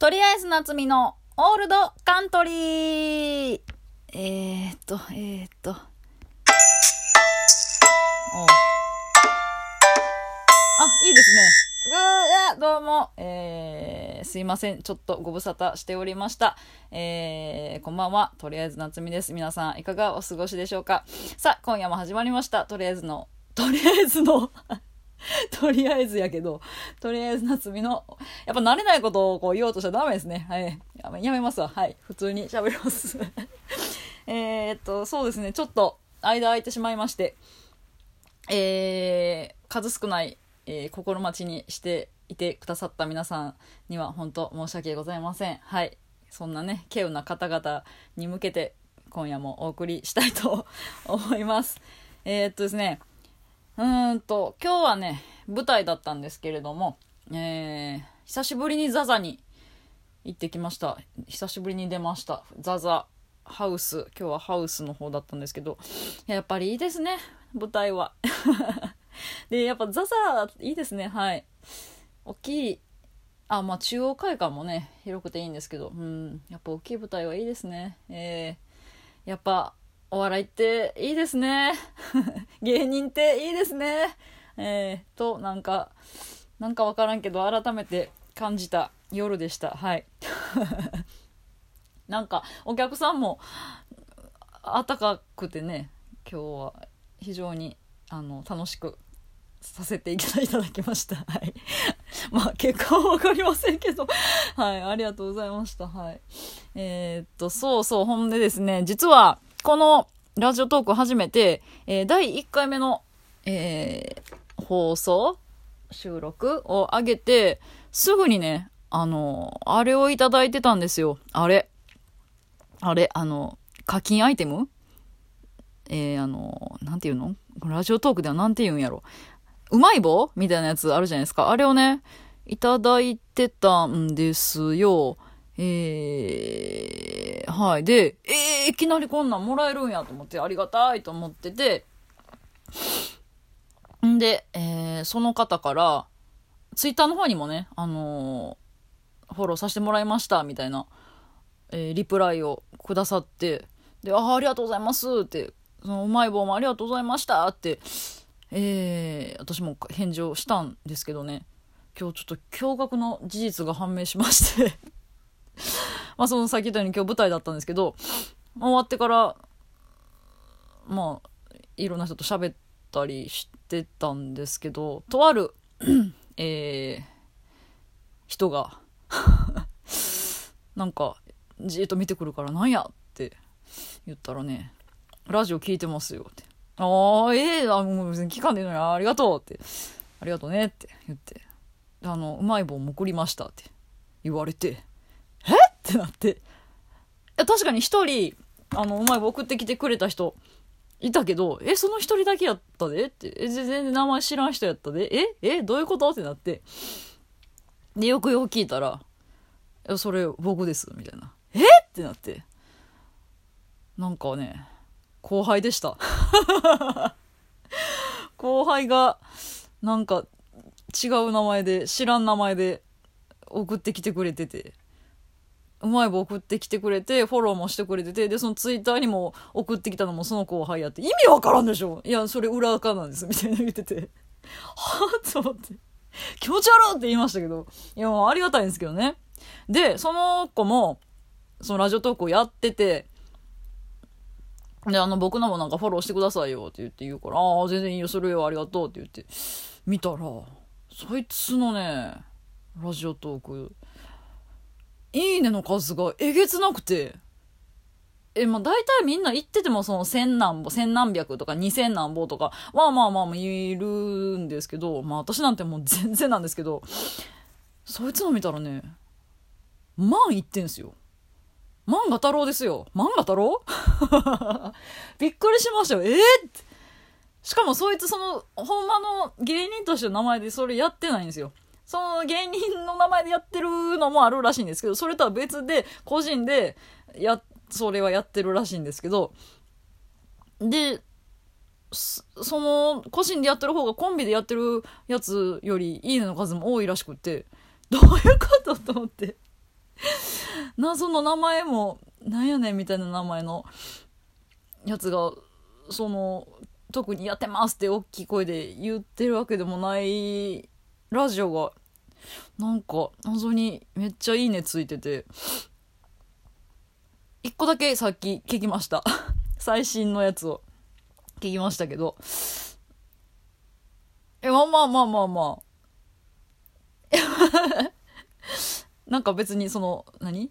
とりあえず夏美のオールドカントリーえー、っと、えー、っと。おあ、いいですね。うーどうも、えー、すいません。ちょっとご無沙汰しておりました。えー、こんばんは。とりあえず夏美です。皆さん、いかがお過ごしでしょうかさあ、今夜も始まりました。とりあえずの、とりあえずの、とりあえずやけど、とりあえず夏美の、やっぱ慣れないことをこう言おうとしちゃダメですね。はい。やめますわ。はい。普通に喋ります。えっと、そうですね。ちょっと間空いてしまいまして、えー、数少ない、えー心待ちにしていてくださった皆さんには本当申し訳ございません。はい。そんなね、稀有な方々に向けて今夜もお送りしたいと思います。えーっとですね、うんと、今日はね、舞台だったんですけれども、えー、久しぶりにザザに行ってきました。久しぶりに出ました。ザザハウス。今日はハウスの方だったんですけど、やっぱりいいですね、舞台は。で、やっぱザザいいですね、はい。大きい、あ、まあ中央会館もね、広くていいんですけど、うん、やっぱ大きい舞台はいいですね。えー、やっぱ、お笑いっていいですね。芸人っていいですね。えー、と、なんか、なんかわからんけど、改めて感じた夜でした。はい。なんか、お客さんも、暖かくてね、今日は非常に、あの、楽しくさせていただきました。はい。まあ、結果はわかりませんけど、はい、ありがとうございました。はい。えーっと、そうそう、ほんでですね、実は、このラジオトーク初めて、えー第1回目の、えー放送収録を上げて、すぐにね、あの、あれをいただいてたんですよ。あれ。あれ、あの、課金アイテム？えー、あの、なんていうの？ラジオトークではなんて言うんやろ？うまい棒？みたいなやつあるじゃないですか。あれをね、いただいてたんですよ。えー、はい。で、えー、いきなりこんなんもらえるんやと思って、ありがたいと思ってて、んで、えー、その方から、ツイッターの方にもね、あのーフォローさせてもらいました、みたいな、えーリプライをくださって、で、ああ、りがとうございますって、そのうまい棒もありがとうございましたって、えー、私も返事をしたんですけどね、今日ちょっと驚愕の事実が判明しまして、まあそのさっき言ったように今日舞台だったんですけど、終わってから、まあ、いろんな人と喋ったりしてたんですけど、とある、えー、人が、なんか、じーっと見てくるからなんやって言ったらね、ラジオ聞いてますよって。ああ、ええあ、もう別に聞かんでいいのにありがとうって。ありがとうねって言って。あの、うまい棒も送りましたって言われて、ってなって。いや確かに一人、あの、うまい棒送ってきてくれた人いたけど、え、その一人だけやったで？って。え、全然名前知らん人やったで？え？え？どういうこと？ってなって。で、よくよく聞いたら、いや、それ僕です、みたいな。え？ってなって。なんかね、後輩でした。後輩が、なんか、違う名前で、知らん名前で送ってきてくれてて、うまい棒送ってきてくれて、フォローもしてくれてて、で、そのツイッターにも送ってきたのもその後輩やって、意味わからんでしょ？いや、それ裏垢なんです、みたいな言ってて、はぁ？と思って、気持ち悪いって言いましたけど、いや、ありがたいんですけどね。で、その子も、そのラジオトークをやってて、で、あの、僕のもなんかフォローしてくださいよって言って言うから、ああ、全然いいよ、それよ、ありがとうって言って、見たら、そいつのね、ラジオトーク、いいねの数がえげつなくて、え、まあ大体みんな言っててもその千何ぼ、千何百とか二千何ぼとか、まあまあまあまあいるんですけど、まあ私なんてもう全然なんですけど、そいつの見たらね、万いってんすよ。漫画太郎ですよ。漫画太郎？びっくりしましたよ。えー、しかもそいつその、ほんまの芸人としての名前でそれやってないんですよ。その芸人の名前でやってるのもあるらしいんですけど、それとは別で、個人で、や、それはやってるらしいんですけど、で、その、個人でやってる方がコンビでやってるやつより、いいねの数も多いらしくって、どういうことと思って。謎の名前も、なんやねんみたいな名前のやつが、その、特にやってますって大きい声で言ってるわけでもないラジオが、なんか謎にめっちゃいいねついてて、一個だけさっき聞きました。最新のやつを聞きましたけど、え、まあまあまあまあまあ。なんか別にその、何？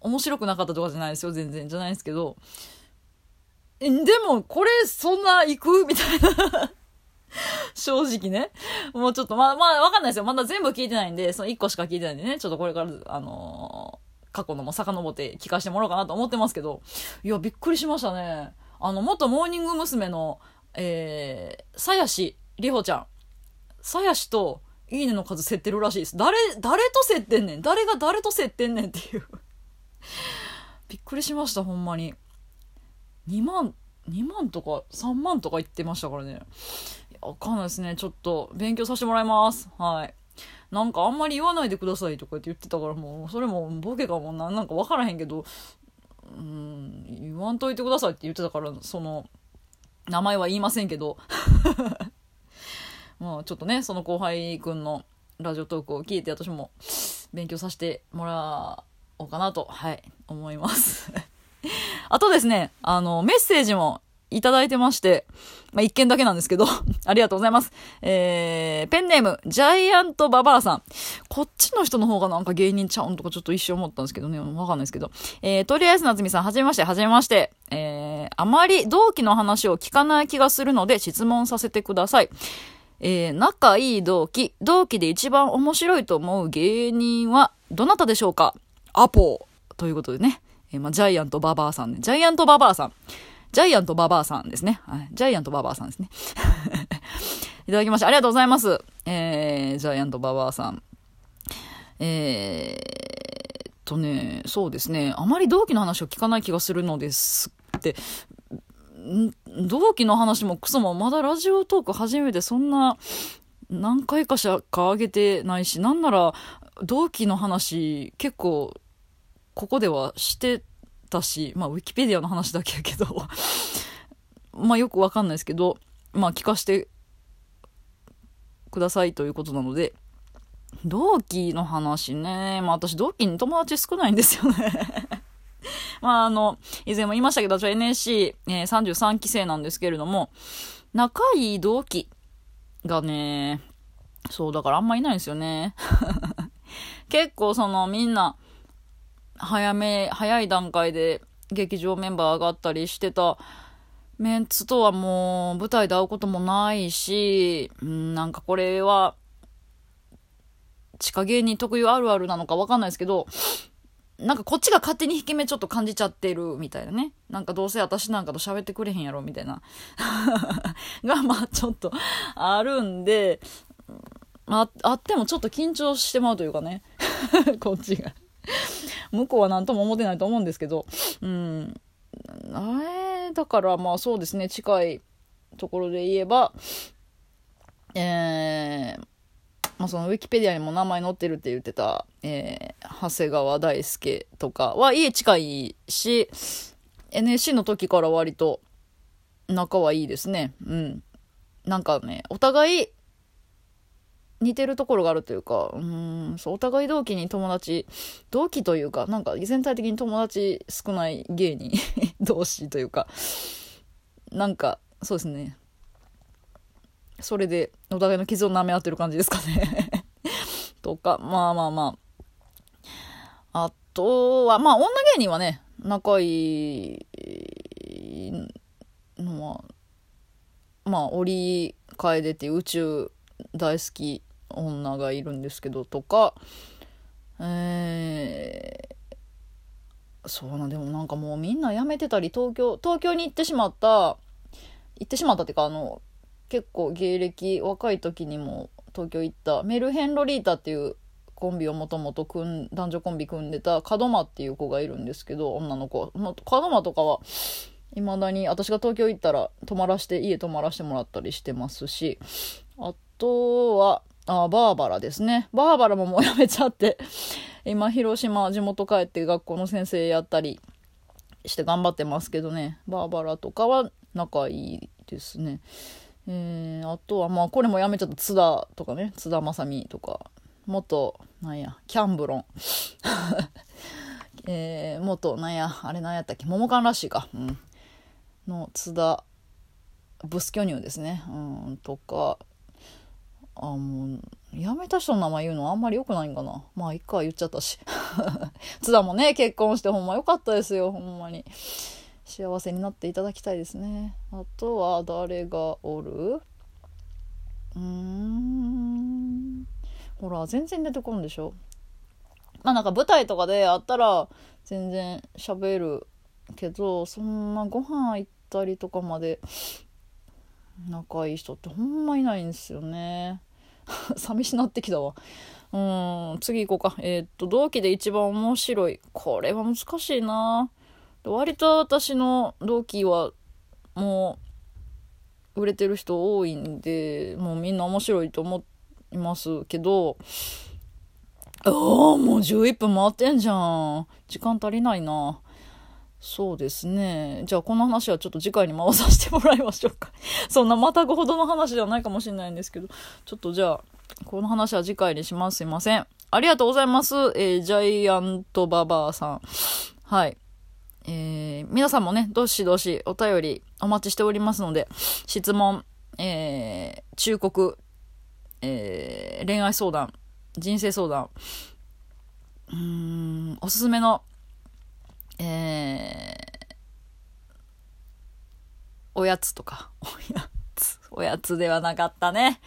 面白くなかったとかじゃないですよ、全然。じゃないですけど、でも、これ、そんな行く？みたいな 正直ね。もうちょっと、まあ、まあ、わかんないですよ。まだ全部聞いてないんで、その1個しか聞いてないんでね、ちょっとこれから、あのー、過去のも遡って聞かせてもらおうかなと思ってますけど、いや、びっくりしましたね。あの、元モーニング娘。の、えー、さやしりほちゃん。さやしと、いいねの数競ってるらしいです。誰、誰と競ってんねん誰が誰と競ってんねんっていう びっくりしました、ほんまに。2万、2万とか3万とか言ってましたからね。わかんないですね。ちょっと勉強させてもらいます。はい。なんかあんまり言わないでくださいとかって言ってたからもう、それもボケかもな、なんかわからへんけど、うん、言わんといてくださいって言ってたから、その、名前は言いませんけど。まあちょっとね、その後輩くんのラジオトークを聞いて私も勉強させてもらおうかなと、はい、思います あとですね、あの、メッセージもいただいてまして、まあ、一件だけなんですけど、ありがとうございます。えー、ペンネーム、ジャイアントババアさん。こっちの人の方がなんか芸人ちゃうんとかちょっと一瞬思ったんですけどね、わかんないですけど。えー、とりあえず夏美さん、はじめまして、はじめまして。えー、あまり同期の話を聞かない気がするので質問させてください。えー、仲いい同期、同期で一番面白いと思う芸人はどなたでしょうか？アポということでね。えー、まあ、ジャイアントババアさんね。ジャイアントババアさん。ジャイアントババアさんですね。はい。ジャイアントババアさんですね。いただきましてありがとうございます。えー、ジャイアントババアさん。えー、とね、そうですね。あまり同期の話を聞かない気がするのですって、同期の話もクソもまだラジオトーク初めてそんな何回かしか上げてないし、なんなら同期の話結構ここではしてたし、まあ、ウィキペディアの話だけやけど まあ、よくわかんないですけど、まあ、聞かせてくださいということなので、同期の話ね、まあ、私同期に友達少ないんですよね まあ、あの、以前も言いましたけど、私は NSC、えー、33期生なんですけれども、仲いい同期がね、そう、だからあんまいないんですよね。結構そのみんな、早め、早い段階で劇場メンバー上がったりしてたメンツとはもう舞台で会うこともないし、うん、なんかこれは、地下芸人特有あるあるなのかわかんないですけど、なんかこっちが勝手に引け目ちょっと感じちゃってるみたいなね。なんかどうせ私なんかと喋ってくれへんやろみたいな。が、まあちょっとあるんで、あ、あってもちょっと緊張してまうというかね。こっちが 向こうは何とも思ってないと思うんですけど、うん。あれ、だからまあそうですね、近いところで言えば、えー、まあ、そのウィキペディアにも名前載ってるって言ってた、えー、長谷川大輔とかは家近いし、NSC の時から割と仲はいいですね。うん。なんかね、お互い似てるところがあるというか、うん、そう、お互い同期に友達、同期というか、なんか全体的に友達少ない芸人 同士というか、なんか、そうですね。それで、お互いの傷を舐め合ってる感じですかね とか、まあまあまあ。あとは、まあ、女芸人はね、仲いいのは、まあ、折り楓って宇宙大好き女がいるんですけどとか、えー、そうな、でもなんかもうみんな辞めてたり、東京、東京に行ってしまった、行ってしまったっていうか、あの、結構芸歴、若い時にも東京行った、メルヘンロリータっていうコンビをもともと男女コンビ組んでた門真っていう子がいるんですけど、女の子。門真とかは、未だに私が東京行ったら泊まらして、家泊まらしてもらったりしてますし、あとは、あ、バーバラですね。バーバラももうやめちゃって。今、広島、地元帰って学校の先生やったりして頑張ってますけどね。バーバラとかは仲いいですね。えー、あとは、まあ、これもやめちゃった津田とかね、津田正美とか、元、なんや、キャンブロン。えー、元、なんや、あれなんやったっけ、桃缶らしいか。うん。の津田、ブス巨乳ですね。うん、とか、あ、もう、辞めた人の名前言うのはあんまり良くないんかな。まあ、いっか、言っちゃったし。津田もね、結婚してほんま良かったですよ、ほんまに。幸せになっていただきたいですね。あとは、誰がおる？うーん。ほら、全然出てこんでしょ。まあなんか舞台とかであったら全然喋るけど、そんなご飯行ったりとかまで仲いい人ってほんまいないんですよね。寂しなってきたわ。うん、次行こうか。えー、っと、同期で一番面白い。これは難しいな割と私の同期はもう売れてる人多いんで、もうみんな面白いと思いますけど、ああ、もう11分回ってんじゃん。時間足りないな。そうですね。じゃあこの話はちょっと次回に回させてもらいましょうか。そんなまたぐほどの話じゃないかもしれないんですけど、ちょっとじゃあ、この話は次回にします。すいません。ありがとうございます。えー、ジャイアントババアさん。はい。えー、皆さんもね、どしどしお便りお待ちしておりますので、質問、えー、忠告、えー、恋愛相談、人生相談、うーん、おすすめの、えー、おやつとか、おやつ、おやつではなかったね。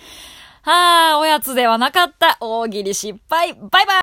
はあ、おやつではなかった。大喜利失敗。バイバイ